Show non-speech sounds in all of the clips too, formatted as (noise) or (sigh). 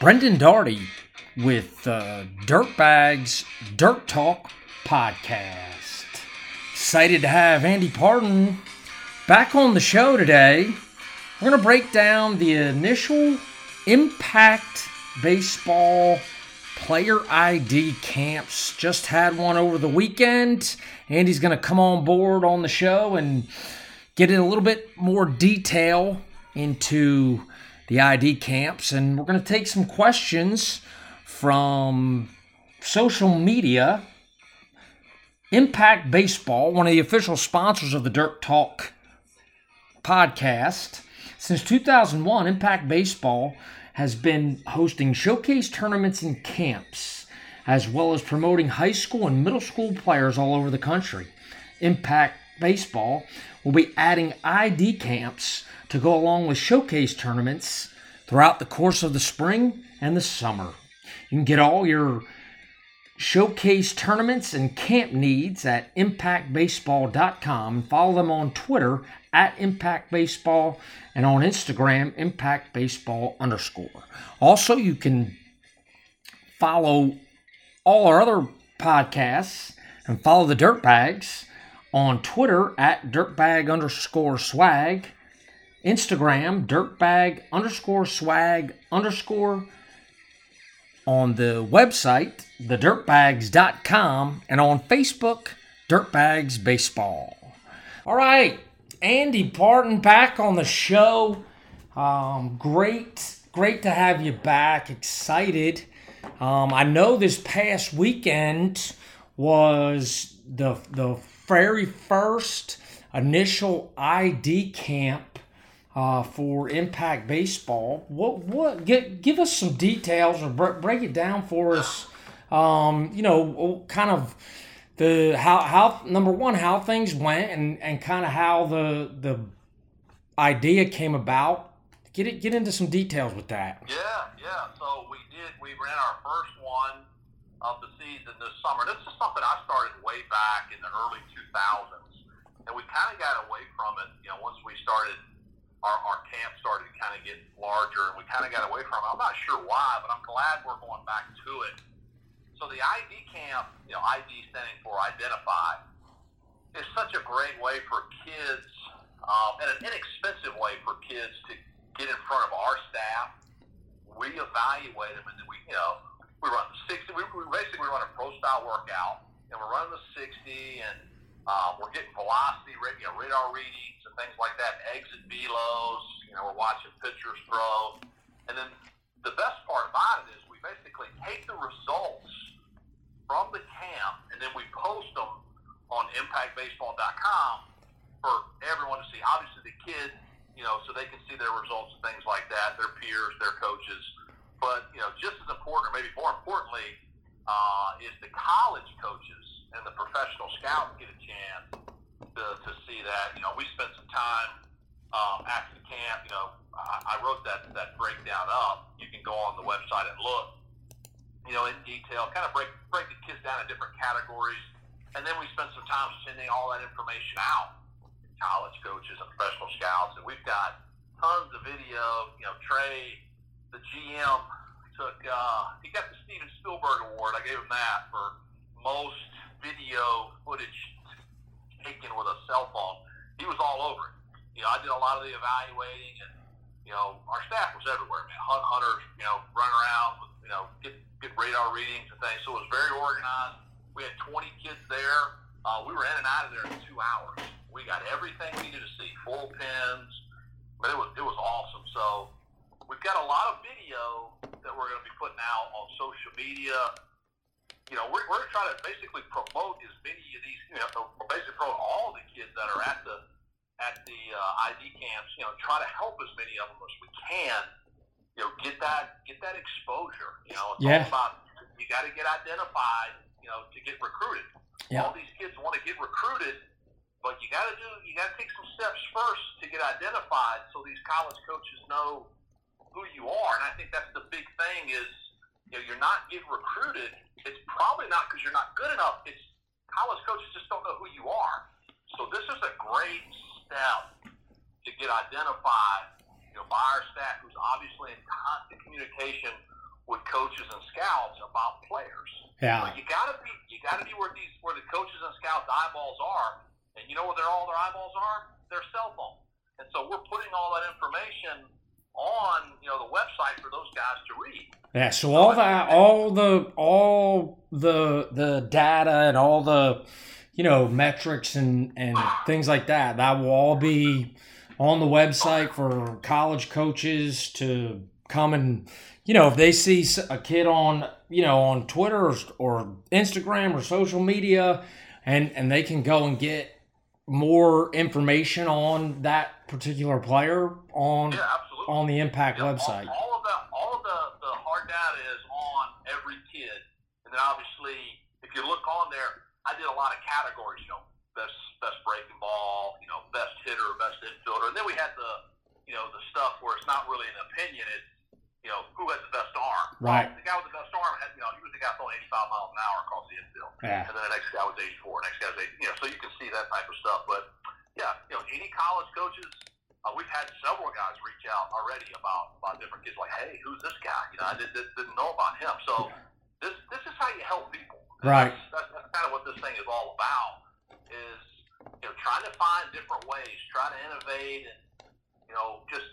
Brendan Darty with uh, Dirtbags Dirt Talk podcast. Excited to have Andy Partin back on the show today. We're going to break down the initial Impact Baseball player ID camps. Just had one over the weekend. Andy's going to come on board on the show and get in a little bit more detail into the ID camps. And we're going to take some questions from social media. Impact Baseball, one of the official sponsors of the Dirt Talk podcast. Since 2001, Impact Baseball has been hosting showcase tournaments and camps, as well as promoting high school and middle school players all over the country. Impact Baseball will be adding ID camps to go along with showcase tournaments throughout the course of the spring and the summer. You can get all your showcase tournaments and camp needs at impactbaseball.com follow them on Twitter at impactbaseball and on Instagram impactbaseball underscore. Also, you can follow all our other podcasts and follow the Dirtbags on Twitter at dirtbag underscore swag, Instagram dirtbag underscore swag underscore on the website, thedirtbags.com, and on Facebook, Dirtbags Baseball. All right, Andy Partin back on the show. Um, great, great to have you back. Excited. Um, I know this past weekend was the the very first initial ID camp uh, for Impact Baseball. What what get, give us some details or break it down for us. Um, you know, kind of the how how number one how things went and and kind of how the the idea came about. Get it get into some details with that. Yeah, yeah. So we did we ran our first one of the season this summer. This is something I started way back in the early 2000s, and we kind of got away from it. You know, once we started our, our camp started to kind of get larger, and we kind of got away from it. I'm not sure why, but I'm glad we're going back to it. So the ID camp, you know, ID standing for identify, is such a great way for kids, um, and an inexpensive way for kids to get in front of our staff. We evaluate them, and then we, you know, we run the 60. We, we basically run a pro style workout, and we're running the 60, and um, we're getting velocity, you know, radar readings and things like that, exit velos. You know, we're watching pitchers throw, and then the best part about it is we basically take the results from the camp and then we post them on ImpactBaseball.com for everyone to see. Obviously, the kids, you know, so they can see their results and things like that, their peers, their coaches. But you know, just as important, or maybe more importantly, uh, is the college coaches and the professional scouts get a chance to, to see that. You know, we spent some time um, after the camp. You know, I, I wrote that that breakdown up. You can go on the website and look. You know, in detail, kind of break break the kids down in different categories, and then we spent some time sending all that information out. To college coaches and professional scouts, and we've got tons of video. You know, Trey, the GM, took uh, he got the Steven Spielberg Award. I gave him that for most video footage taken with a cell phone. He was all over it. You know, I did a lot of the evaluating, and you know, our staff was everywhere. Man, hunt hunters, you know, run around, with, you know, get get radar readings and things. So it was very organized. We had 20 kids there. Uh, we were in and out of there in two hours. We got everything we needed to see, full pins. But it was it was awesome. So we've got a lot of video that we're going to be putting out on social media you know, we're, we're trying to basically promote as many of these, you know, basically promote all the kids that are at the at the uh, ID camps. You know, try to help as many of them as we can. You know, get that get that exposure. You know, it's yeah. all about you got to get identified. You know, to get recruited. Yeah. All these kids want to get recruited, but you got to do you got to take some steps first to get identified, so these college coaches know who you are. And I think that's the big thing is you know you're not getting recruited it's probably not because you're not good enough. It's college coaches just don't know who you are. So this is a great step to get identified, you know, by our staff, who's obviously in constant communication with coaches and scouts about players. Yeah. So you gotta be you gotta be where these where the coaches and scouts eyeballs are, and you know where their all their eyeballs are? Their cell phone. And so we're putting all that information on you know the website for those guys to read. Yeah, so all that, all the, all the, the data and all the, you know, metrics and and things like that, that will all be on the website for college coaches to come and, you know, if they see a kid on, you know, on Twitter or, or Instagram or social media, and and they can go and get more information on that particular player on Yeah, absolutely. On the Impact Yeah, website. All, all of the all of the, the hard data is on every kid, and then obviously if you look on there, I did a lot of categories. You know, best best breaking ball, you know, best hitter, best infielder, and then we had the you know the stuff where it's not really an opinion. It's you know who has the best arm. Right. Well, the guy with the best arm had you know he was the guy throwing 85 miles an hour across the infield. Yeah. And then the next guy was 84, next guy was 80. You know, so you can see that type of stuff. But yeah, you know, any college coaches, uh, we've had several guys reach out already about about different kids. Like, hey, who's this guy? You know, I did, did, didn't know about him. So this this is how you help people. Right. That's, that's, that's kind of what this thing is all about. Is you know trying to find different ways, trying to innovate, and you know just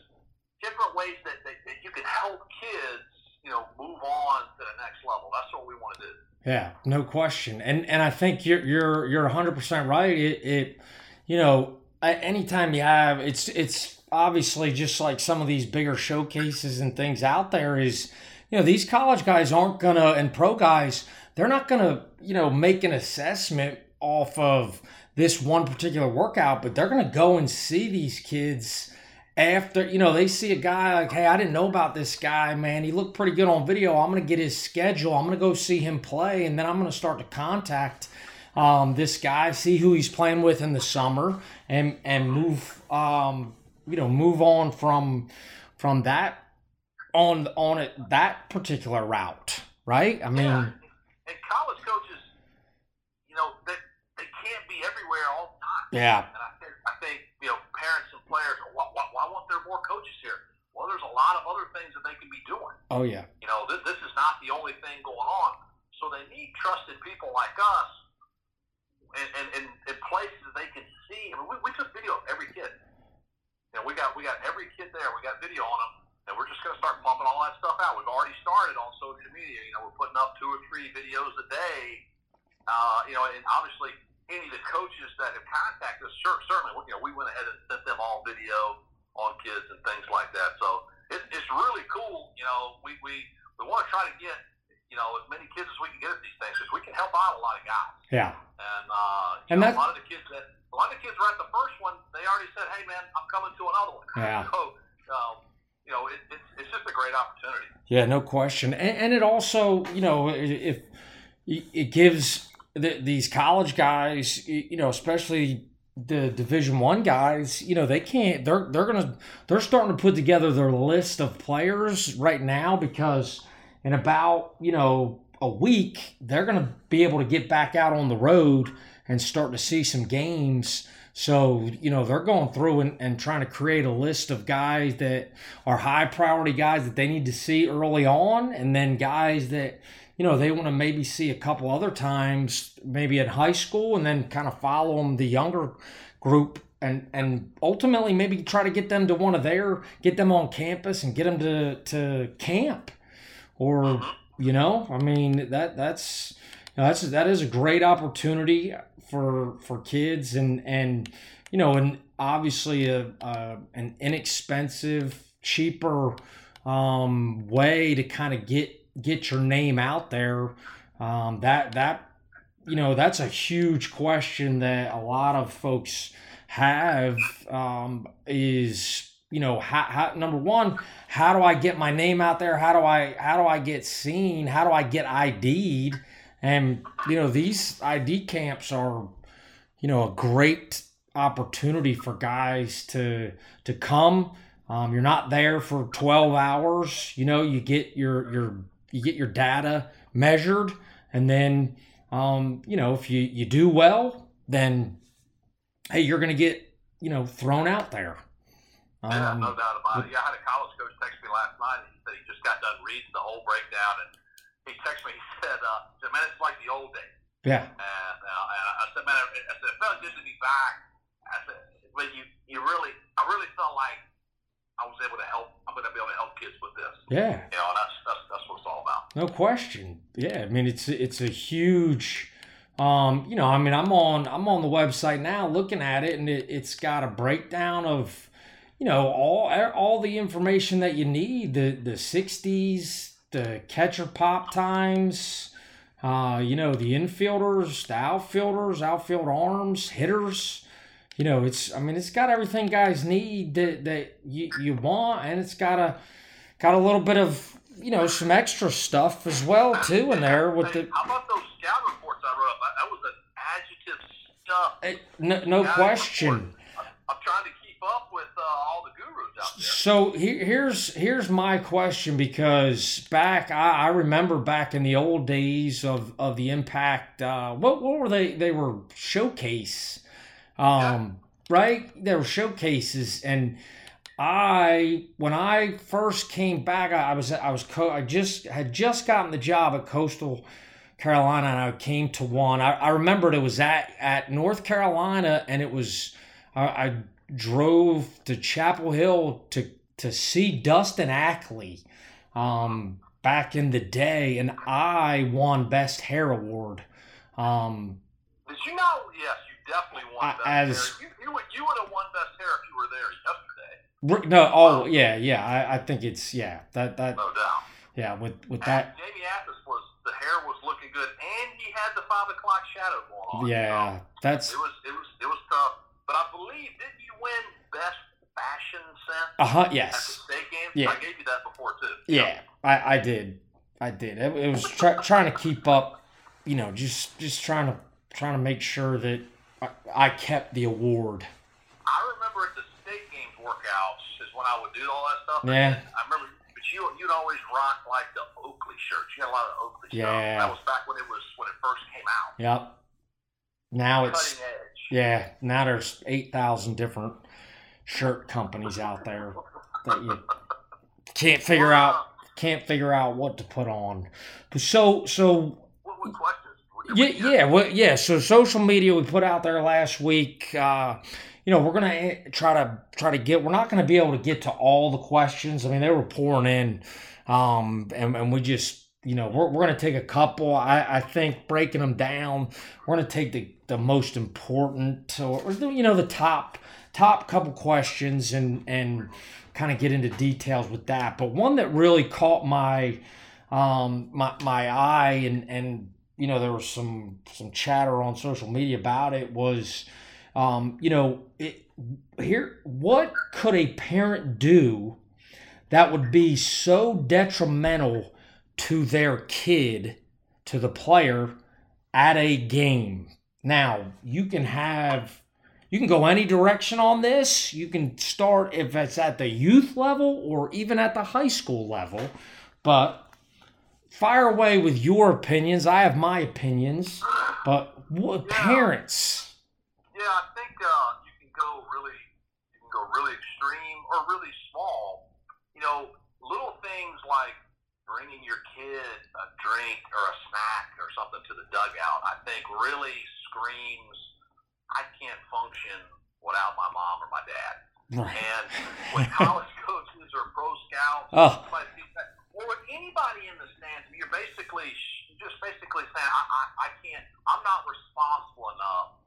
different ways that, that, that you can help kids. You know, move on to the next level. That's what we want to do. Yeah, no question. And and I think you're you're you're 100% right. It it you know, anytime you have it's it's obviously just like some of these bigger showcases and things out there is you know, these college guys aren't to and pro guys, they're not to, you know, make an assessment off of this one particular workout, but they're to go and see these kids after you know they see a guy like hey i didn't know about this guy man. He looked pretty good on video. I'm gonna get his schedule. I'm gonna go see him play and then i'm gonna start to contact um, this guy see who he's playing with in the summer and and move um, you know move on from from that on on it that particular route right i mean Yeah. And college coaches, you know, they, they can't be everywhere all the time. yeah And I think, I think you know, parents and players, why, why, why won't there more coaches here? Well, there's a lot of other things that they can be doing. oh yeah You know, this, this is not the only thing going on. So they need trusted people like us and, and, and, and places they can see. I mean, we, we took video of every kid. You know, we got we got every kid there. We got video on them, and we're just going to start pumping all that stuff out. We've already started on social media. You know, we're putting up two or three videos a day. Uh, you know, and obviously any of the coaches that have contacted us, cer- certainly, you know, we went ahead and sent them all video on kids and things like that. So it, it's really cool. You know, we we, we want to try to get you know as many kids as we can get at these things because we can help out a lot of guys. yeah And uh, And know, a lot of the kids that a lot of the kids were at the first one. They already said, "Hey, man, I'm coming to another one." Yeah. (laughs) So, um, you know, it, it's it's just a great opportunity. Yeah, no question, and, and it also, you know, if it gives the, these college guys, you know, especially the Division One guys, you know, they can't. They're they're gonna they're starting to put together their list of players right now because in about you know a week they're gonna be able to get back out on the road and start to see some games. So, you know, they're going through and, and trying to create a list of guys that are high priority guys that they need to see early on, and then guys that, you know, they want to maybe see a couple other times, maybe in high school, and then kind of follow them, the younger group, and, and ultimately maybe try to get them to one of their, get them on campus and get them to, to camp. Or, you know, I mean, that that's, you know, that's that is a great opportunity for for kids and and you know and obviously a, a an inexpensive cheaper um, way to kind of get get your name out there. Um, that that you know that's a huge question that a lot of folks have um, is you know how, how number one how do i get my name out there? How do i how do i get seen? How do i get id'd? And you know these id camps are you know a great opportunity for guys to to come. Um, you're not there for 12 hours. You know you get your your you get your data measured. And then um, you know if you you do well then hey you're gonna get you know thrown out there Yeah, Um, no doubt about it. Yeah, I had a college coach text me last night, and he said he just got done reading the whole breakdown, and he texted me. He (laughs) said, uh, he said "Man, it's like the old days." yeah, And, uh, and I said, "Man, I said it felt good to be back." I said, "But you, you really, I really felt like I was able to help. I'm going to be able to help kids with this. yeah. You know, and that's that's that's what it's all about." No question. Yeah, I mean it's it's a huge um, you know, I mean I'm on I'm on the website now looking at it and it, it's got a breakdown of you know all all the information that you need, the the 60s, the catcher pop times, uh, you know, the infielders, the outfielders, outfield arms, hitters. You know, it's I mean it's got everything guys need that that you, you want and it's got a got a little bit of you know some extra stuff as well too in there with the how about those scout reports I wrote up? That- was an adjective stuff. no, no question report. I'm trying to up with uh, all the gurus out there. so here, here's here's my question because back I, I remember back in the old days of of the impact uh what what were they they were showcase um right? They were showcases and I when I first came back I, I was I was co- I just had just gotten the job at Coastal Carolina and I came to one. I, I remembered it was at at North Carolina and it was I, I drove to Chapel Hill to to see Dustin Ackley um, back in the day, and I won Best Hair Award. Um, Did you know? Yes, you definitely won I- best as- hair. You, you, would, you would have won best hair if you were there yesterday. no, oh yeah, yeah. I, I think it's yeah that that No doubt. yeah with with that Jamie Athos was the hair was looking good, and he had the five o'clock shadow going on. yeah So that's it was it was it was tough. But I believe didn't you win best fashion sense uh huh at the yes? Yeah. I gave you that before too. yeah I I did I did it, it was try, trying to keep up you know just just trying to trying to make sure that I, I kept the award. I remember at the state games workouts is when I would do all that stuff. Yeah. I remember, but you you'd always rock like the Oakley shirts. You had a lot of Oakley stuff. Yeah. That was back when it was when it first came out. Yep. Now it's Cutting edge. Yeah, now there's eight thousand different shirt companies out there that you can't figure out can't figure out what to put on. So so What, what questions? Yeah yeah well, yeah. So social media we put out there last week. Uh, you know we're gonna try to try to get. We're not gonna be able to get to all the questions. I mean they were pouring in, um, and and we just you know we're we're gonna take a couple. I I think breaking them down. We're gonna take the the most important or, or you know the top top couple questions and and kind of get into details with that. But one that really caught my um my my eye and and you know there was some some chatter on social media about it was um you know it here what could a parent do that would be so detrimental to their kid to the player at a game now you can have you can go any direction on this you can start if it's at the youth level or even at the high school level but fire away with your opinions. I have my opinions, but what, Yeah. parents? Yeah, I think uh, you can go really, you can go really extreme or really small. You know, little things like bringing your kid a drink or a snack or something to the dugout. I think really screams, "I can't function without my mom or my dad." And when (laughs) college coaches or pro scouts, Oh. somebody sees that, or anybody in the stands, you're basically just basically saying, I, I, I can't, I'm not responsible enough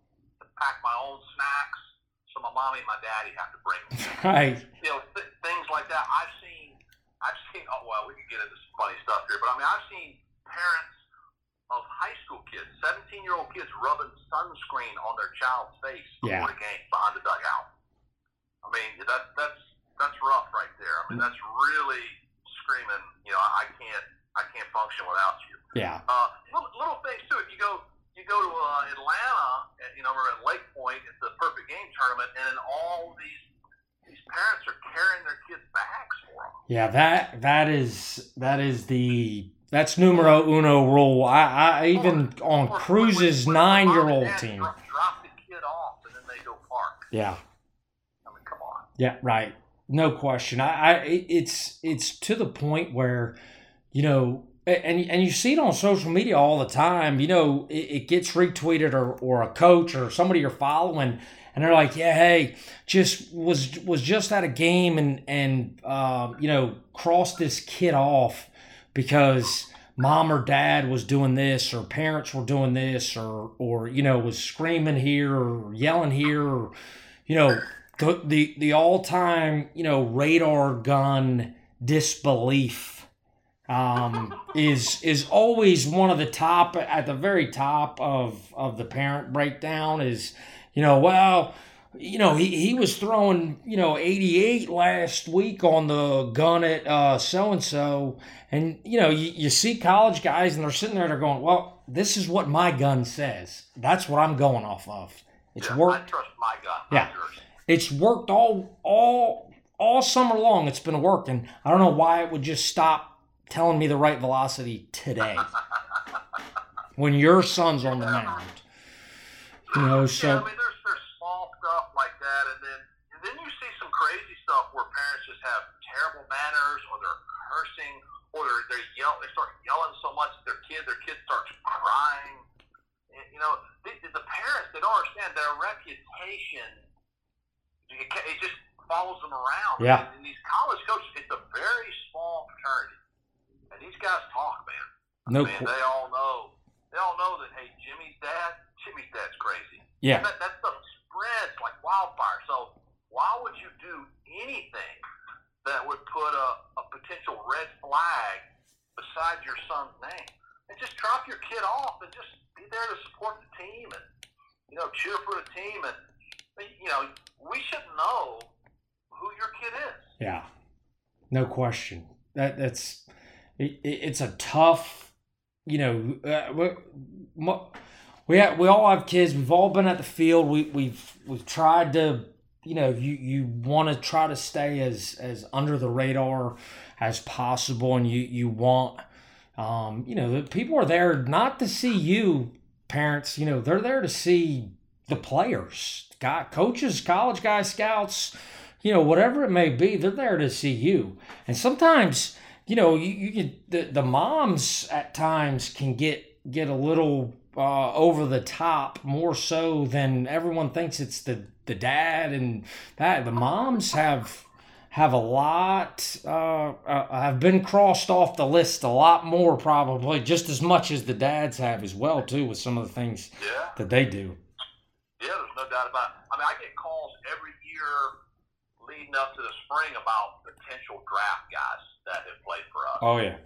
to pack my own snacks, so my mommy and my daddy have to bring them. (laughs) Right. You know, th- things like that. I've seen, I've seen. Oh well, we could get into funny stuff here, but I mean, I've seen parents of high school kids, 17 year old kids, rubbing sunscreen on their child's face before Yeah. the game behind the dugout. I mean, that that's that's rough right there. I mean, that's really screaming. You know, I can't I can't function without you. Yeah. Uh, little, little things too. If you go you go to uh, Atlanta, at, you know, we're at Lake Point. It's the perfect game tournament, and in all these these parents are carrying their kids' bags for them. Yeah. That that is that is the that's numero uno rule. I, I even on Or Cruz's when nine year old team. Drop, drop the kid off, and then they go park. Yeah. I mean, come on. Yeah. Right. No question. I, I it's it's to the point where, you know, and and you see it on social media all the time. You know, it, it gets retweeted or or a coach or somebody you're following, and they're like, yeah, hey, just was was just at a game and and uh, you know crossed this kid off because mom or dad was doing this or parents were doing this or or you know was screaming here or yelling here or you know the the, the all-time you know radar gun disbelief um, is is always one of the top at the very top of of the parent breakdown is you know well you know, he, he was throwing, you know, 88 last week on the gun at uh, so and so. And, you know, you, you see college guys and they're sitting there, they're going, well, this is what my gun says. That's what I'm going off of. It's yeah, worked. I trust my gun. Yeah. It's worked all, all, all summer long. It's been working. I don't know why it would just stop telling me the right velocity today when your son's on the mound. You know, so. Yeah, I mean, there's small stuff like that, and then then you see some crazy stuff where parents just have terrible manners or they're cursing or they're, they're yell, they start yelling so much at their kid, their kid starts crying. You know, the, the parents, they don't understand their reputation. It, it just follows them around. Yeah. And, and these college coaches, it's a very small fraternity. And these guys talk, No. Man, they all know. They all know that, hey, Jimmy's dad, Jimmy's dad's crazy. Yeah. That, that stuff spreads like wildfire. So why would you do anything that would put a, a potential red flag beside your son's name? And just drop your kid off and just be there to support the team and, you know, cheer for the team. And, you know, we should know who your kid is. Yeah. No question. That That's, it, it's a tough, you know, uh, we, we, we all have kids. We've all been at the field. We, we've, we've tried to you know you you want to try to stay as as under the radar as possible and you you want um you know the people are there not to see you parents you know they're there to see the players guy coaches college guys scouts you know whatever it may be they're there to see you and sometimes you know you, you the, the moms at times can get get a little uh, over the top more so than everyone thinks it's the the dad and that. The moms have have a lot uh, uh, have been crossed off the list a lot more probably just as much as the dads have as well too with some of the things yeah. that they do. Yeah there's no doubt about it. I mean i get calls every year leading up to the spring about potential draft guys that have played for us oh yeah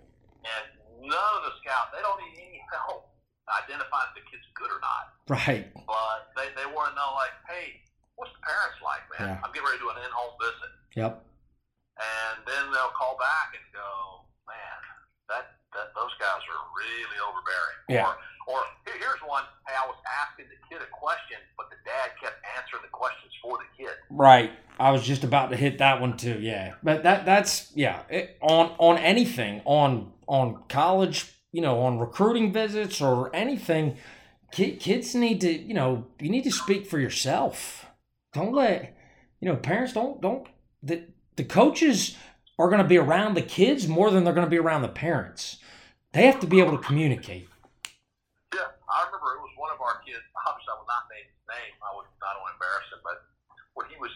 and none of the scouts they don't need any help identifying if the kid's good or not right but they, they want to know like hey what's the parents like, man? Yeah. I'm getting ready to do an in-home visit. Yep. And then they'll call back and go, man, that, that those guys are really overbearing. Yeah. Or, or here's one. Hey, I was asking the kid a question, but the dad kept answering the questions for the kid. Right. I was just about to hit that one too. Yeah. But that that's yeah. It, on on anything on on college, you know, on recruiting visits or anything, kids need to you know you need to speak for yourself don't let you know parents don't don't the the coaches are going to be around the kids more than they're going to be around the parents. They have to be able to communicate. Yeah, I remember it was one of our kids. Obviously, I will not name his name. I would I don't embarrass him, but when he was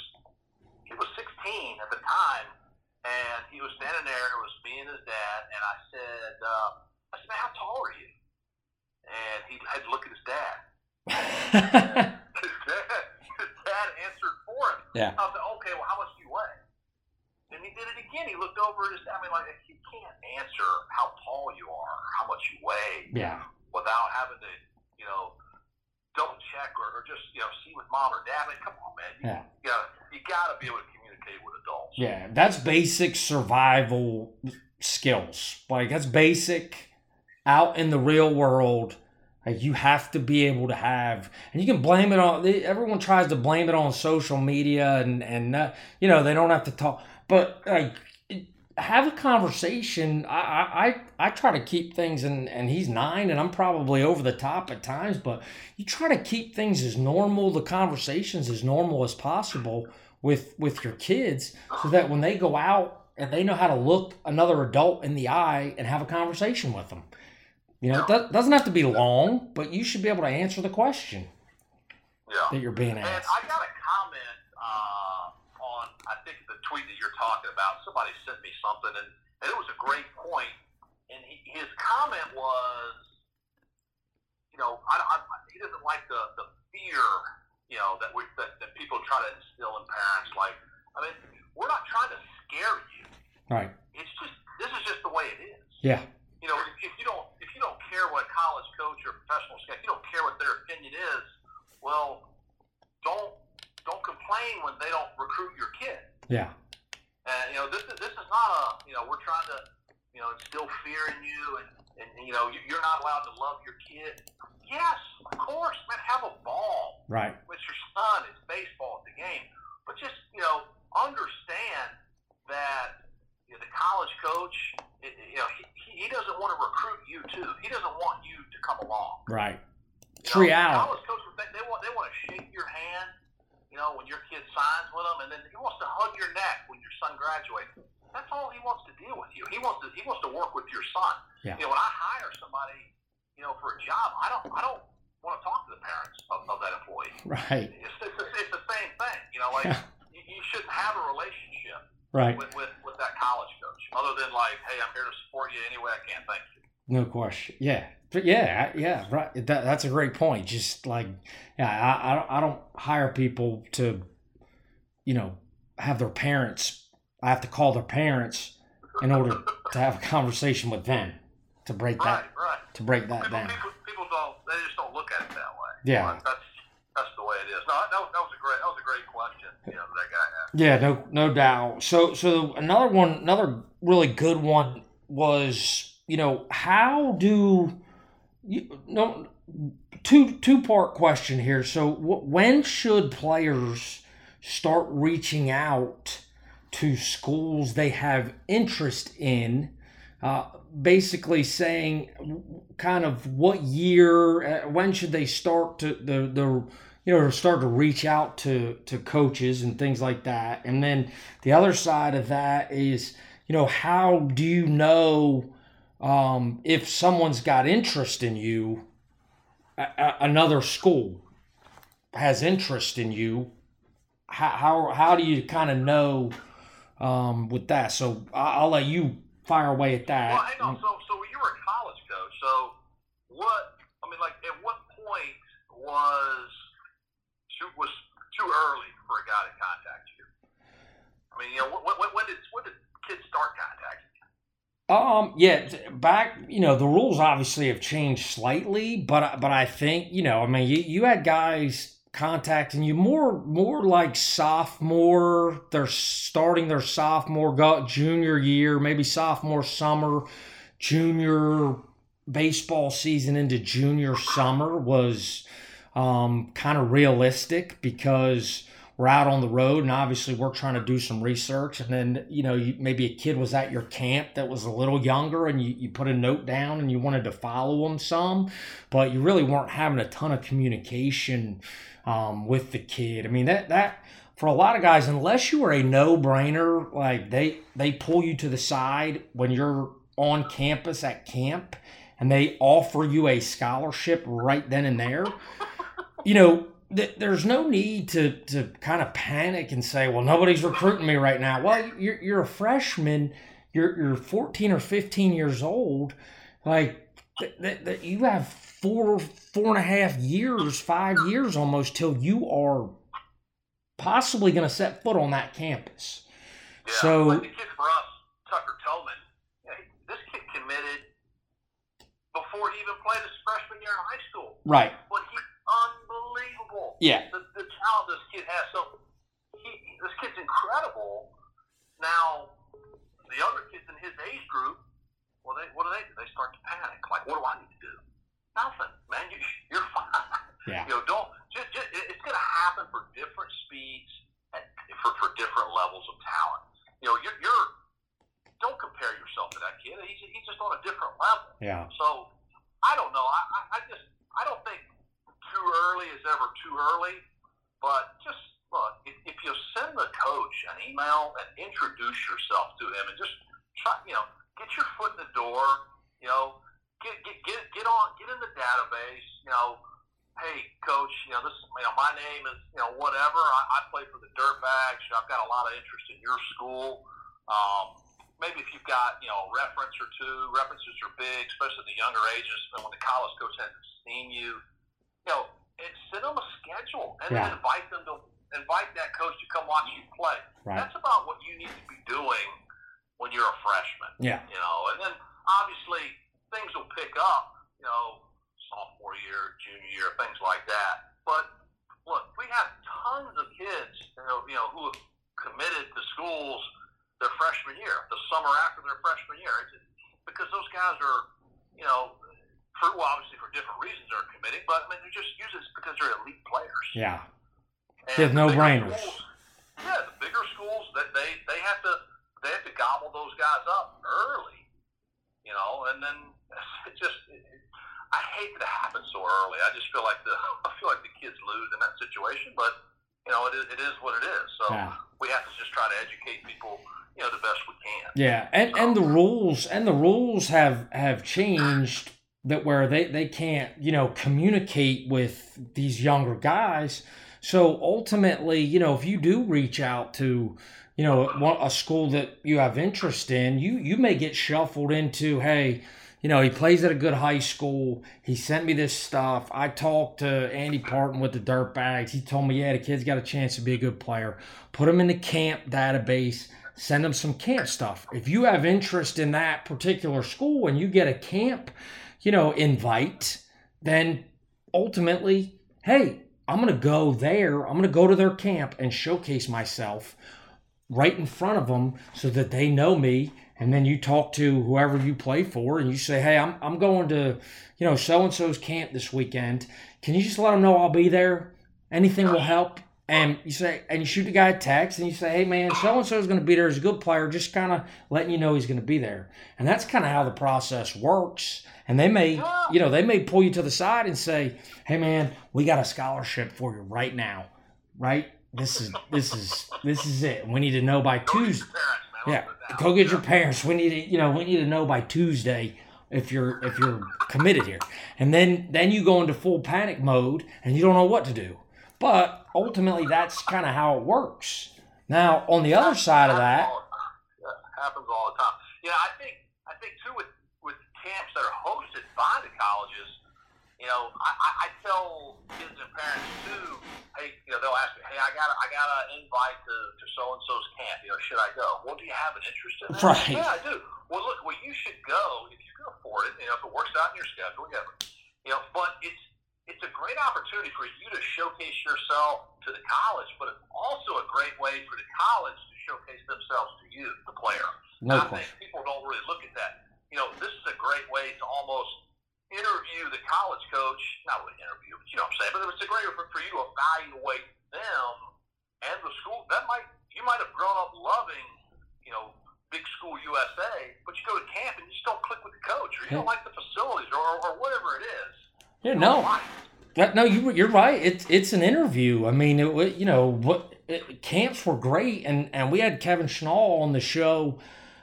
he was 16 at the time, and he was standing there. It was me and his dad, and I said, uh, I said, man, how tall are you? And he had to look at his dad. (laughs) his dad dad answered for him. Yeah. I was like, okay, well, how much do you weigh? And he did it again. He looked over at his. Dad. I mean, like you can't answer how tall you are, how much you weigh, yeah, without having to, you know, double check or, or just you know see with mom or dad. I mean, come on, man. You, yeah. You gotta, you gotta be able to communicate with adults. Yeah, that's basic survival skills. Like that's basic out in the real world like you have to be able to have, and you can blame it on. Everyone tries to blame it on social media, and and uh, you know they don't have to talk. But like, have a conversation. I I I try to keep things, and and he's nine, and I'm probably over the top at times. But you try to keep things as normal, the conversations as normal as possible with with your kids so that when they go out and they know how to look another adult in the eye and have a conversation with them. You know, it doesn't have to be long, but you should be able to answer the question yeah. that you're being asked. I got a comment uh, on, I think the tweet that you're talking about. Somebody sent me something, and, and it was a great point. And he, his comment was, you know, I, I, he doesn't like the, the fear, you know, that we that, that people try to instill in parents. Like, I mean, we're not trying to scare you. Right. It's just this is just the way it is. Yeah. You know, if, if you don't if you don't care what a college coach or professional scout, if you don't care what their opinion is, well, don't don't complain when they don't recruit your kid. Yeah. Know, this is this is not a you know we're trying to you know instill fear in you and and you know you- you're not allowed to love your kid. Yes, of course, man, have a ball Right. with your son. It's baseball, it's a game. But just you know, understand that you know, the college coach, it, you know, he, he doesn't want to recruit you too. He doesn't want you to come along. Right. It's You know, reality. College coaches, they, they want they want to shake your hand, know, when your kid signs with them, and then he wants to hug your neck when your son graduates. That's all he wants to deal with you. He wants to he wants to work with your son. Yeah. You know, when I hire somebody, you know, for a job, I don't I don't want to talk to the parents of, of that employee. Right. It's, it's, the- it's the same thing. You know, like you, you shouldn't have a relationship Right. with, with with that college coach, other than like, hey, I'm here to support you any way I can. Thank you. No question. Yeah. But yeah, yeah, right. That, that's a great point. Just like, yeah, I, I, don't, I don't hire people to, you know, have their parents. I have to call their parents in order to have a conversation with them to break that right. to break that People, down. people, people don't. They just don't look at it that way. Yeah. But that's that's the way it is. No, that, was- that was a great. That was a great question. You know, that guy had. Yeah, no, no doubt. So, so another one, another really good one was, you know, how do you no two two part question here. So, wh- when should players start reaching out to schools they have interest in? Uh, basically saying kind of what year uh, when should they start to the the you know start to reach out to to coaches and things like that and then the other side of that is you know how do you know um, if someone's got interest in you a, a- another school has interest in you how how, how do you kind of know um, with that so I- I'll let you fire away at that Well, hang on. So, so you were a college coach. So, what? I mean, like, at what point was too, was too early for a guy to contact you? I mean, you know, when, when, when did when did kids start contacting? Um. Yeah. Back. You know, the rules obviously have changed slightly, but but I think you know. I mean, you, you had guys contacting you more more like sophomore. They're starting their sophomore, go junior year, maybe sophomore summer, junior baseball season into junior summer was um, kind of realistic because we're out on the road and obviously we're trying to do some research. And then you know you, maybe a kid was at your camp that was a little younger and you, you put a note down and you wanted to follow them some but you really weren't having a ton of communication um, with the kid. I mean that that for a lot of guys unless you are a no-brainer like they they pull you to the side when you're on campus at camp and they offer you a scholarship right then and there. You know there's no need to to kind of panic and say, well, nobody's recruiting me right now. Well, you're you're a freshman, you're you're 14 or 15 years old, like th- th- th- you have four four and a half years, five years almost till you are possibly going to set foot on that campus. Yeah, So- like the kid for us, Tucker Tillman, this kid committed before he even played his freshman year in high school. Right. Unbelievable. Yeah. The, the talent this kid has. So he, this kid's incredible. Now, the other kids in his age group, well, they what do they do? They start to panic. Like, what do I need to do? Nothing, man. You, you're fine. Yeah. You know, don't. Just, just, it's going to happen for different speeds and for, for different levels of talent. You know, you're, you're don't compare yourself to that kid. He's, he's just on a different level. Yeah. So I don't know. I, I, I just I don't think too early is ever too early. But just look, if, if you send the coach an email and introduce yourself to him and just try, you know, get your foot in the door, you know, get get get get on, get in the database, you know. Hey, coach, you know this. You know my name is you know whatever. I, I play for the Dirtbags. You know, I've got a lot of interest in your school. Um, maybe if you've got you know a reference or two, references are big, especially the younger ages. And when the college coach hasn't seen you, you know, and send them a schedule and Yeah. then invite them to invite that coach to come watch you play. Right. That's about what you need to be doing when you're a freshman. Yeah. You know, and then obviously things will pick up. You know, sophomore year, junior year, things like that. But look, we have tons of kids, you know, you know, who have committed to schools their freshman year, the summer after their freshman year, it's because those guys are, you know, for well, obviously for different reasons they're committing, but I mean they're just using it because they're elite players. Yeah. And They're the no-brainers. schools- Yeah, the bigger schools that they they have to they have to gobble those guys up early, you know, and then (laughs) it just it, I hate that it happens so early. I just feel like the (laughs) I feel like the kids lose in that situation, but you know it is, it is what it is. So Yeah. we have to just try to educate people, you know, the best we can. Yeah, and and the rules and the rules have have changed that where they they can't you know communicate with these younger guys. So ultimately, you know, if you do reach out to you know a school that you have interest in, you you may get shuffled into hey. You know, he plays at a good high school. He sent me this stuff. I talked to Andy Partin with the Dirtbags. He told me, yeah, the kid's got a chance to be a good player. Put him in the camp database send them some camp stuff. If you have interest in that particular school and you get a camp, you know, invite, then ultimately, hey, I'm going to go there. I'm going to go to their camp and showcase myself right in front of them so that they know me. And then you talk to whoever you play for and you say, hey, I'm, I'm going to, you know, so and so's camp this weekend. Can you just let them know I'll be there? Anything will help. And you say, and you shoot the guy a text, and you say, "Hey man, so and so is going to be there. He's a good player. Just kind of letting you know he's going to be there." And that's kind of how the process works. And they may, you know, they may pull you to the side and say, "Hey man, we got a scholarship for you right now, right? This is this is this is it. We need to know by Tuesday. Yeah, let's put it down. go get your parents. We need to, you know, we need to know by Tuesday if you're if you're committed here. And then then you go into full panic mode and you don't know what to do. But ultimately, that's kind of how it works. Now, on the other side of that, That happens all the time. Yeah, I think I think too with with camps that are hosted by the colleges, you know, I, I, I tell kids and parents too. Hey, you know, they'll ask me, hey, I got I got an invite to to so and so's camp. You know, should I go? Well, do you have an interest in that? Right. Yeah, I do. Well, look, well, you should go if you can afford it. You know, if it works out in your schedule, whatever. You know, but it's it's a great opportunity for you to showcase yourself to the college, but it's also a great way for the college to showcase themselves to you, the player. no I question. think people don't really look at that. You know, this is a great way to almost interview the college coach, not really interview, but you know what I'm saying, but it's a great way for, for you to evaluate them and the school. That might, you might have grown up loving, you know, big school USA, but you go to camp and you just don't click with the coach or you don't like the facilities or, or whatever it is. Yeah, no, no, you you're right. It's it's an interview. I mean, it, you know what it, camps were great, and and we had Kevin Schnall on the show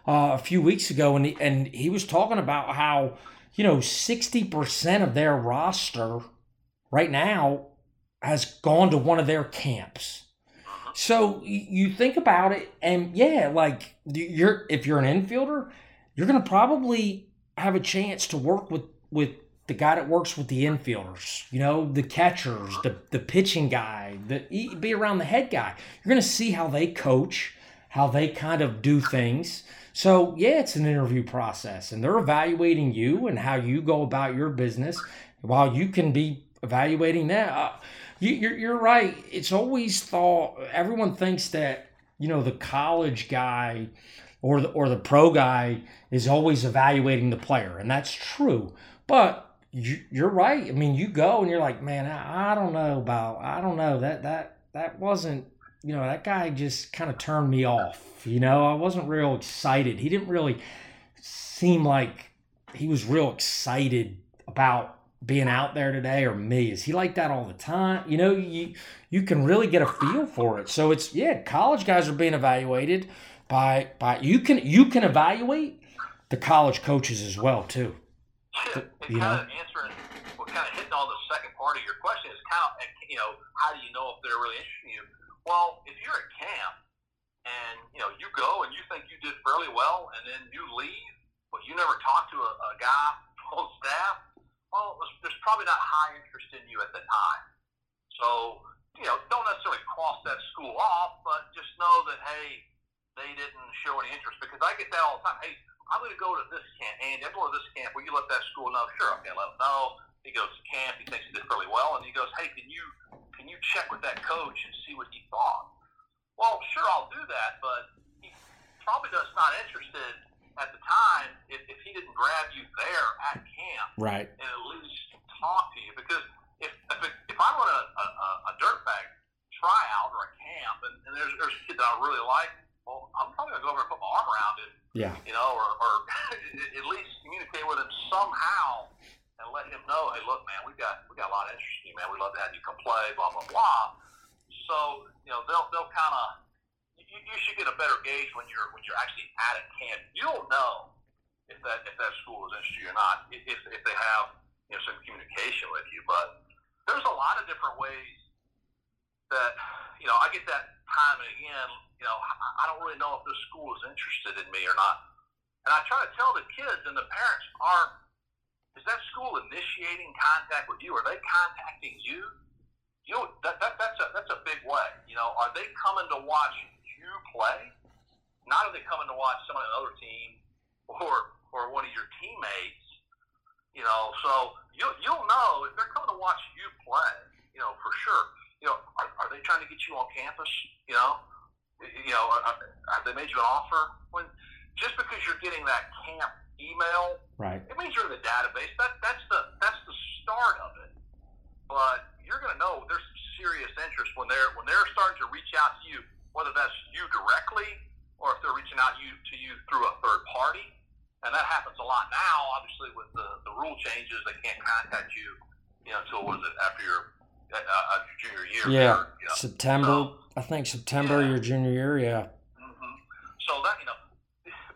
uh, a few weeks ago, and he, and he was talking about how you know sixty percent of their roster right now has gone to one of their camps. So you think about it, and yeah, like you're if you're an infielder, you're gonna probably have a chance to work with with the guy that works with the infielders, you know, the catchers, the the pitching guy, the be around the head guy. You're gonna see how they coach, how they kind of do things. So yeah, it's an interview process, and they're evaluating you and how you go about your business, while you can be evaluating that. Uh, you, you're you're right. It's always thought everyone thinks that you know the college guy or the or the pro guy is always evaluating the player, and that's true. But you, you're right. I mean, you go and you're like, man, I, I don't know about, I don't know that that that wasn't, you know, that guy just kind of turned me off. You know, I wasn't real excited. He didn't really seem like he was real excited about being out there today or me? Is he like that all the time? You know, you you can really get a feel for it. So it's yeah, college guys are being evaluated by by you can you can evaluate the college coaches as well too. You know, kind of answering, well, kind of hitting on the second part of your question is kind of you know how do you know if they're really interested in you? Well, if you're at camp and you know you go and you think you did fairly well, and then you leave, but you never talk to a, a guy (laughs) on staff well, there's probably not high interest in you at the time. So, you know, don't necessarily cross that school off, but just know that, hey, they didn't show any interest. Because I get that all the time. Hey, I'm going to go to this camp. and I'm going to this camp. Will you let that school know? Sure, okay, let him know. He goes to camp. He thinks he did fairly well. And he goes, hey, can you can you check with that coach and see what he thought? Well, sure, I'll do that, but he probably does not interested at the time if, if he didn't grab you there at camp, right, and at least talk to you. Because if if, it, if I run a, a, a dirtbag tryout or a camp, and, and there's there's a kid that I really like, well, I'm probably gonna go over and put my arm around him, yeah, you know, or, or (laughs) at least communicate with him somehow and let him know, hey, look, man, we got we got a lot of interest in you, man. We'd love to have you come play, blah blah blah. So you know they'll they'll kind of you, you should get a better gauge when you're when you're actually at a camp. You'll know if that if that school is interested or not, if if they have you know some communication with you. But there's a lot of different ways that you know I get that time and again. You know I, don't really know if this school is interested in me or not, and I try to tell the kids and the parents are. Is that school initiating contact with you? Are they contacting you? You know, that, that that's a that's a big way. You know, are they coming to watch you play. Not are they coming to watch someone on another team or or one of your teammates. You know, so you you'll know if they're coming to watch you play. You know, for sure. You know, are, are they trying to get you on campus? You know, you know, are, have they made you an offer? When just because you're getting that camp email, right? It means you're in the database. That that's the that's the start of it. But you're going to know there's some serious interest when they're when they're starting to reach out to you whether that's you directly or if they're reaching out you to you through a third party. And that happens a lot now, obviously, with the, the rule changes. They can't contact you, you know, until was it after your uh, uh, junior year? Yeah, you know. September. So, I think September yeah. your junior year. Yeah. Mm-hmm. So that you know,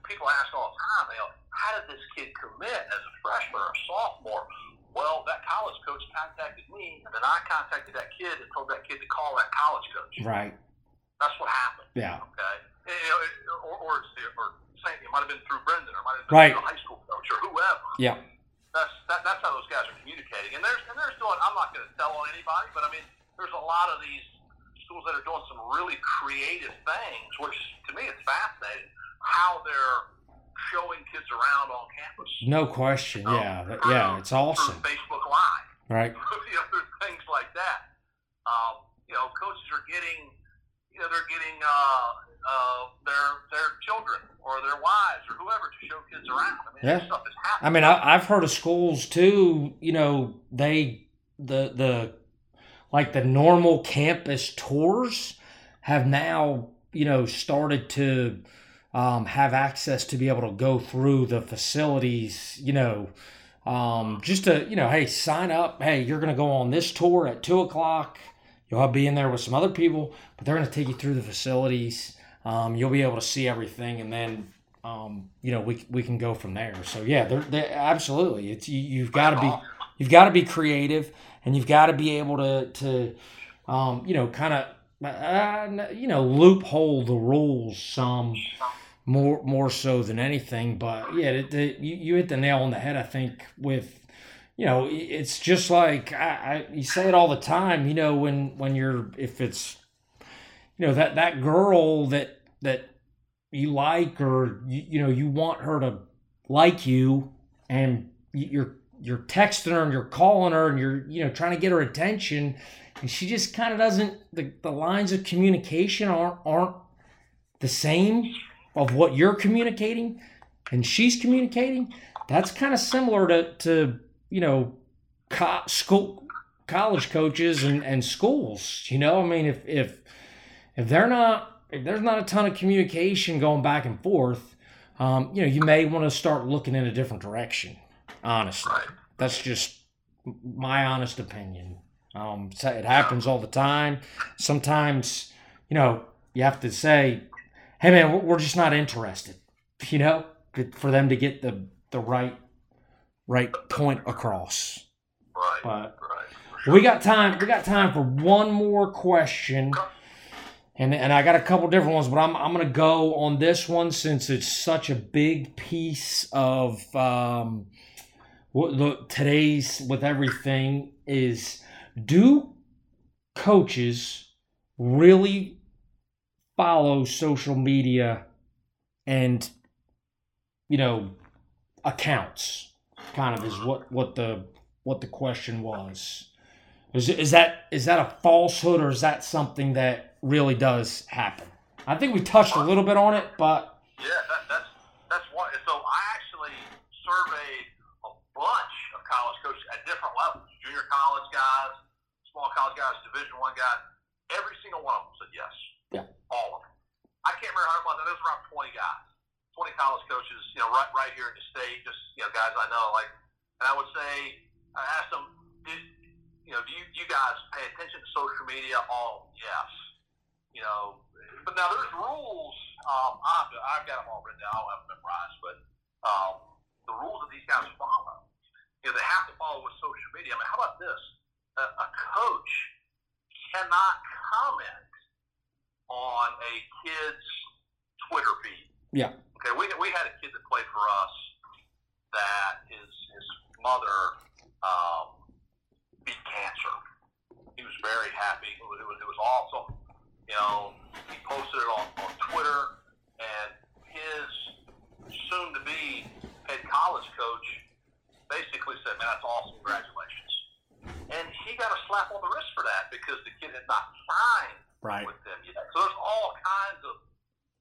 people ask all the time, you know, how did this kid commit as a freshman or a sophomore? Well, that college coach contacted me, and then I contacted that kid and told that kid to call that college coach. Right. That's what happened. Yeah. Okay. You know, or, or, or saying it might have been through Brendan, or might have been right. through a high school coach, or whoever. Yeah. That's that, that's how those guys are communicating. And there's and there's doing. I'm not going to tell on anybody, but I mean, there's a lot of these schools that are doing some really creative things, which to me it's fascinating how they're showing kids around on campus. No question. Um, yeah. Through, yeah. It's awesome. Facebook Live. Right. you know, there's things like that. Um, you know, coaches are getting you know, they're getting uh, uh, their their children or their wives or whoever to show kids around. I mean, yeah. stuff is happening. I mean, I, I've heard of schools too. You know, they the the like the normal campus tours have now you know started to um, have access to be able to go through the facilities. You know. Um, just to you know, hey, sign up. Hey, you're gonna go on this tour at two o'clock You'll be in there with some other people, but they're going to take you through the facilities. Um, you'll be able to see everything, and then um, you know we, we can go from there. So yeah, they're, they're absolutely. It's you, you've got to be you've got to be creative, and you've got to be able to to um, you know kind of uh, you know loophole the rules some more more so than anything. But yeah, the, the, you, you hit the nail on the head. I think with you know, it's just like I, I, you say it all the time. You know, when when you're if it's you know that that girl that that you like or you, you know you want her to like you and you're you're texting her and you're calling her and you're you know trying to get her attention and she just kind of doesn't the, the lines of communication aren't aren't the same of what you're communicating and she's communicating that's kind of similar to to you know, co- school college coaches and, and schools. You know, I mean, if if if they're not if there's not a ton of communication going back and forth, um, you know, you may want to start looking in a different direction. Honestly, that's just my honest opinion. Um, so it happens all the time. Sometimes, you know, you have to say, "Hey, man, we're- just not interested." You know, for them to get the the right right point across. Right. But right. we got time. We got time for one more question, and and I got a couple different ones, but I'm I'm gonna go on this one since it's such a big piece of um, what the today's with everything is. Do coaches really follow social media and you know accounts? Kind of is what what the what the question was. Is, is that is that a falsehood or is that something that really does happen? I think we touched a little bit on it, but Yeah, that, that's that's one. So I actually surveyed a bunch of college coaches at different levels: junior college guys, small college guys, Division One guys. Every single one of them said yes. Yeah. All of them. I can't remember how many. There was around twenty guys, twenty college coaches. You know, right right here in the state, just you know, guys I know. Like, and I would say, I asked them, did you know, do you, you guys pay attention to social media? All yes. You know, but now there's rules. Um, I've, I've got them all written down. I don't have them memorized, but um, the rules that these guys follow. You know, they have to follow with social media. I mean, how about this? A, a coach cannot comment on a kid's Twitter feed. Yeah. Okay, we, we had a kid that played for us that his his mother um, beat cancer. He was very happy. It was, it was, it was awesome. You know, he posted it on, on Twitter, and his soon-to-be head college coach basically said, "Man, that's awesome. Congratulations." And he got a slap on the wrist for that because the kid had not signed right. with them yet. So there's all kinds of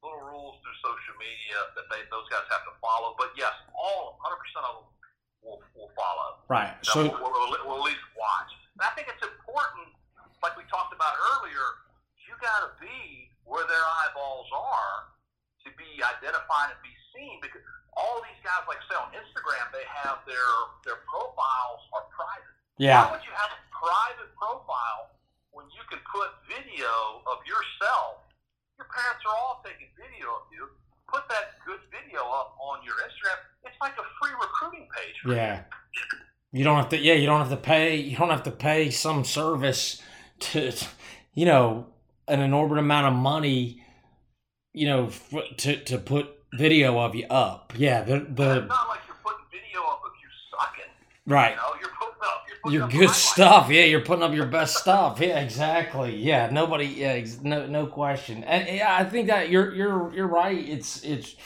little rules through social media that they those guys have to follow. But yes, all 100 percent of them will, will follow. Right. So So we'll, we'll, we'll at least watch. And I think it's important, like we talked about earlier. You got to be where their eyeballs are to be identified and be seen because all these guys, like say on Instagram, they have their their profiles are private. Yeah. Why would you have a private profile when you can put video of yourself? Your parents are all taking video of you. Put that good video up on your Instagram. It's like a free recruiting page. For yeah. You don't have to. Yeah, you don't have to pay. You don't have to pay some service to, you know, an inordinate amount of money. You know, f- to to put video of you up. Yeah, the the It's not like you're putting video up of you sucking. right. You know, you're putting up. You're putting your good stuff. Yeah, you're putting up your best stuff. Yeah, exactly. Yeah, nobody. Yeah, ex- no, no question. And yeah, I think that you're you're you're right. It's it's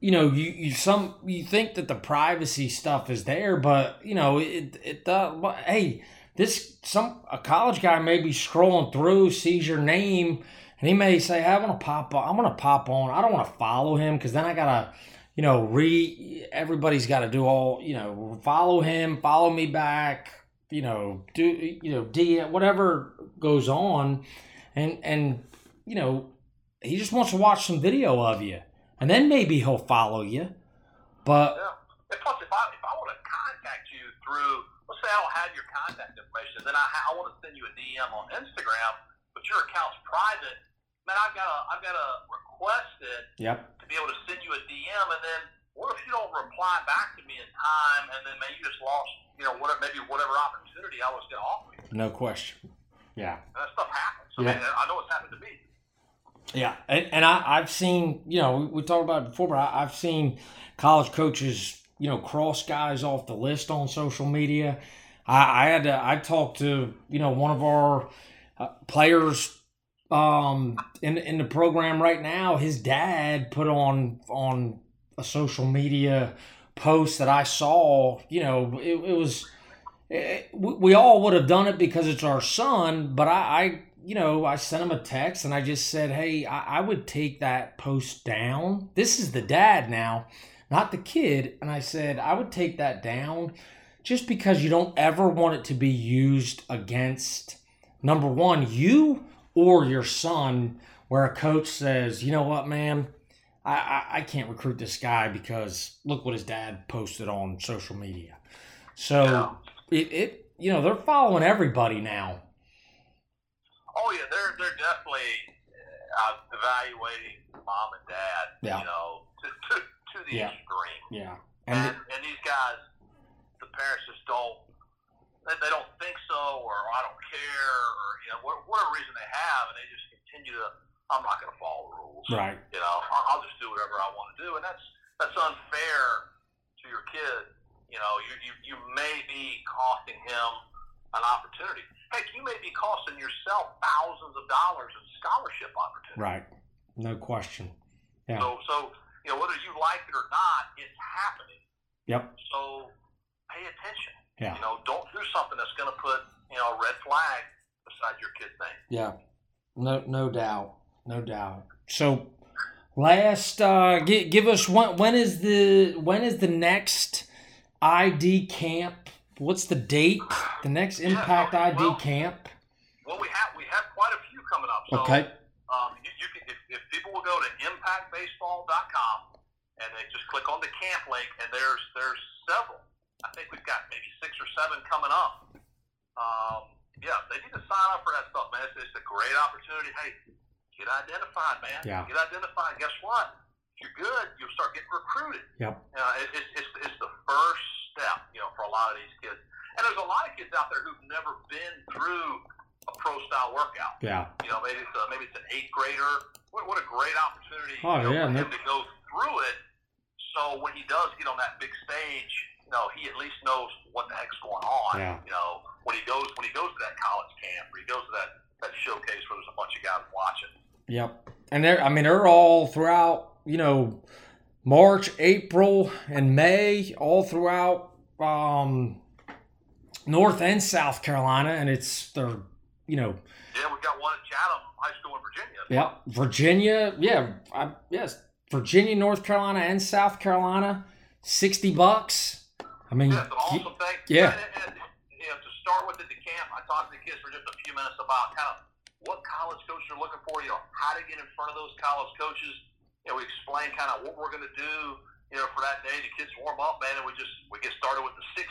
you know you you some you think that the privacy stuff is there, but you know it it uh, but, hey this some a college guy may be scrolling through sees your name and he may say I want to pop on. I'm gonna pop on. I don't want to follow him because then I gotta you know, re everybody's got to do all, you know, follow him, follow me back, you know, do you know, D whatever goes on, and and you know, he just wants to watch some video of you, and then maybe he'll follow you, but Yeah. Plus, if I if I want to contact you through, let's say I don't have your contact information, then I, I want to send you a DM on Instagram, but your account's private. Man, I've got to I've got to request it yep, to be able to send you a DM, and then what if you don't reply back to me in time, and then maybe you just lost, you know, whatever maybe whatever opportunity I was going to offer you. no question, yeah. And that stuff happens. I Yeah. mean, I know it's happened to me. Yeah, and, and I, I've seen, you know, we, we talked about it before, but I, I've seen college coaches, you know, cross guys off the list on social media. I, I had to, I talked to, you know, one of our uh, players um, in in the program right now. His dad put on on a social media post that I saw. You know, it, it was. It, we all would have done it because it's our son, but I, I you know, I sent him a text and I just said, hey, I, I would take that post down. This is the dad now, not the kid. And I said, I would take that down just because you don't ever want it to be used against, number one, you or your son, where a coach says, you know what, man, I, I, I can't recruit this guy because look what his dad posted on social media. So, Yeah. it, it you know they're following everybody now. Oh yeah, they're they're definitely uh, evaluating mom and dad. Yeah. You know, to to, to the Yeah. extreme. Yeah, And, and and these guys, the parents just don't. They, they don't think so, or I don't care, or you know, what- whatever reason they have, and they just continue to. I'm not going to follow the rules. right, You know, I'll, I'll just do whatever I want to do, and that's that's unfair to your kid. You know, you you, you may be costing him an opportunity. Heck, you may be costing yourself thousands of dollars in scholarship opportunities. right, no question. Yeah. So, so you know, whether you like it or not, it's happening. Yep. So, pay attention. Yeah. You know, don't do something that's going to put you know a red flag beside your kid's name. Yeah, no, no doubt, no doubt. So, last, uh, give, give us when, when is the when is the next ID camp? What's the date? The next Yeah, Impact well- ID well- camp. Well, we have we have quite a few coming up. So, Okay. Um, you, you can, if, if people will go to impactbaseball.com and they just click on the camp link, and there's there's several. I think we've got maybe six or seven coming up. Um, yeah, they need to sign up for that stuff, man. It's, it's a great opportunity. Hey, get identified, man. Yeah. Get identified. Guess what? If you're good, you'll start getting recruited. Yep. You know, it, it's, it's, it's the first step, you know, for a lot of these kids. And there's a lot of kids out there who've never been through a pro style workout. Yeah. You know, maybe it's a, maybe it's an eighth grader. What, what a great opportunity Oh, you know, yeah, for him to go through it. So when he does get on that big stage, know, he at least knows what the heck's going on. Yeah. You know, when he goes when he goes to that college camp or he goes to that, that showcase where there's a bunch of guys watching. Yep. And they're, I mean, they're all throughout, you know, March, April, and May, all throughout um, North and South Carolina. And it's, they're, you know, Yeah, we've got one at Chatham High School in Virginia. Yep, Virginia. Yeah, I, yes, Virginia, North Carolina, and South Carolina. Sixty bucks. I mean, Yeah, it's an awesome thing. yeah. And, and, you know, to start with at the camp, I talked to the kids for just a few minutes about kind of what college coaches are looking for, you know, how to get in front of those college coaches. You know, we explain kind of what we're going to do, you know, for that day. The kids warm up, man, and we just we get started with the 60,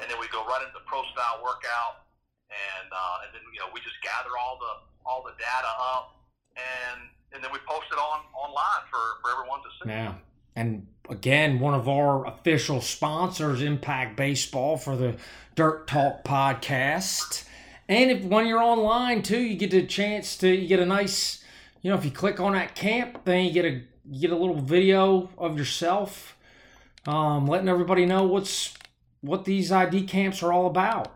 and then we go right into the pro style workout, and uh, and then you know we just gather all the all the data up, and and then we post it on online for for everyone to see. yeah. And again, one of our official sponsors, Impact Baseball, for the Dirt Talk podcast. And if when you're online too, you get a chance to you get a nice, you know, if you click on that camp, then you get a you get a little video of yourself, um, letting everybody know what's what these ID camps are all about.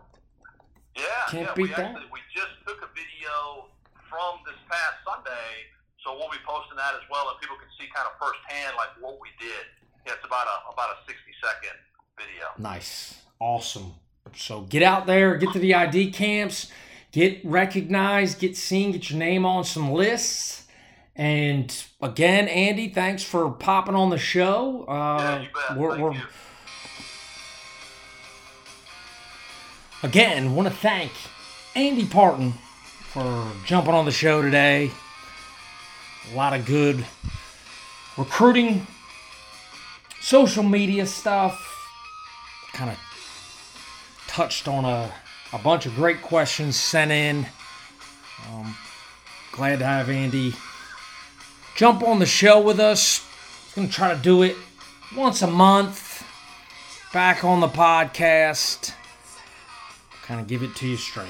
Yeah, Can't yeah. beat we that. actually we just took a video from this past Sunday, so we'll be posting that as well, and people can see kind of firsthand like what we did. Yeah, it's about a about a sixty second video. Nice. Awesome. So get out there, get to the ID camps, get recognized, get seen, get your name on some lists. And again, Andy, thanks for popping on the show. Uh, yeah, you bet. we're- we're-. Again, want to thank Andy Partin for jumping on the show today. A lot of good recruiting, social media stuff. Kind of touched on a, a bunch of great questions sent in. Um, glad to have Andy jump on the show with us. Gonna try to do it once a month. Back on the podcast kind of give it to you straight.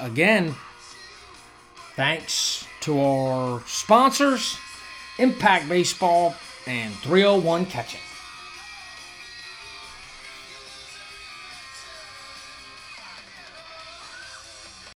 Again, thanks to our sponsors, Impact Baseball and 301 Catch It.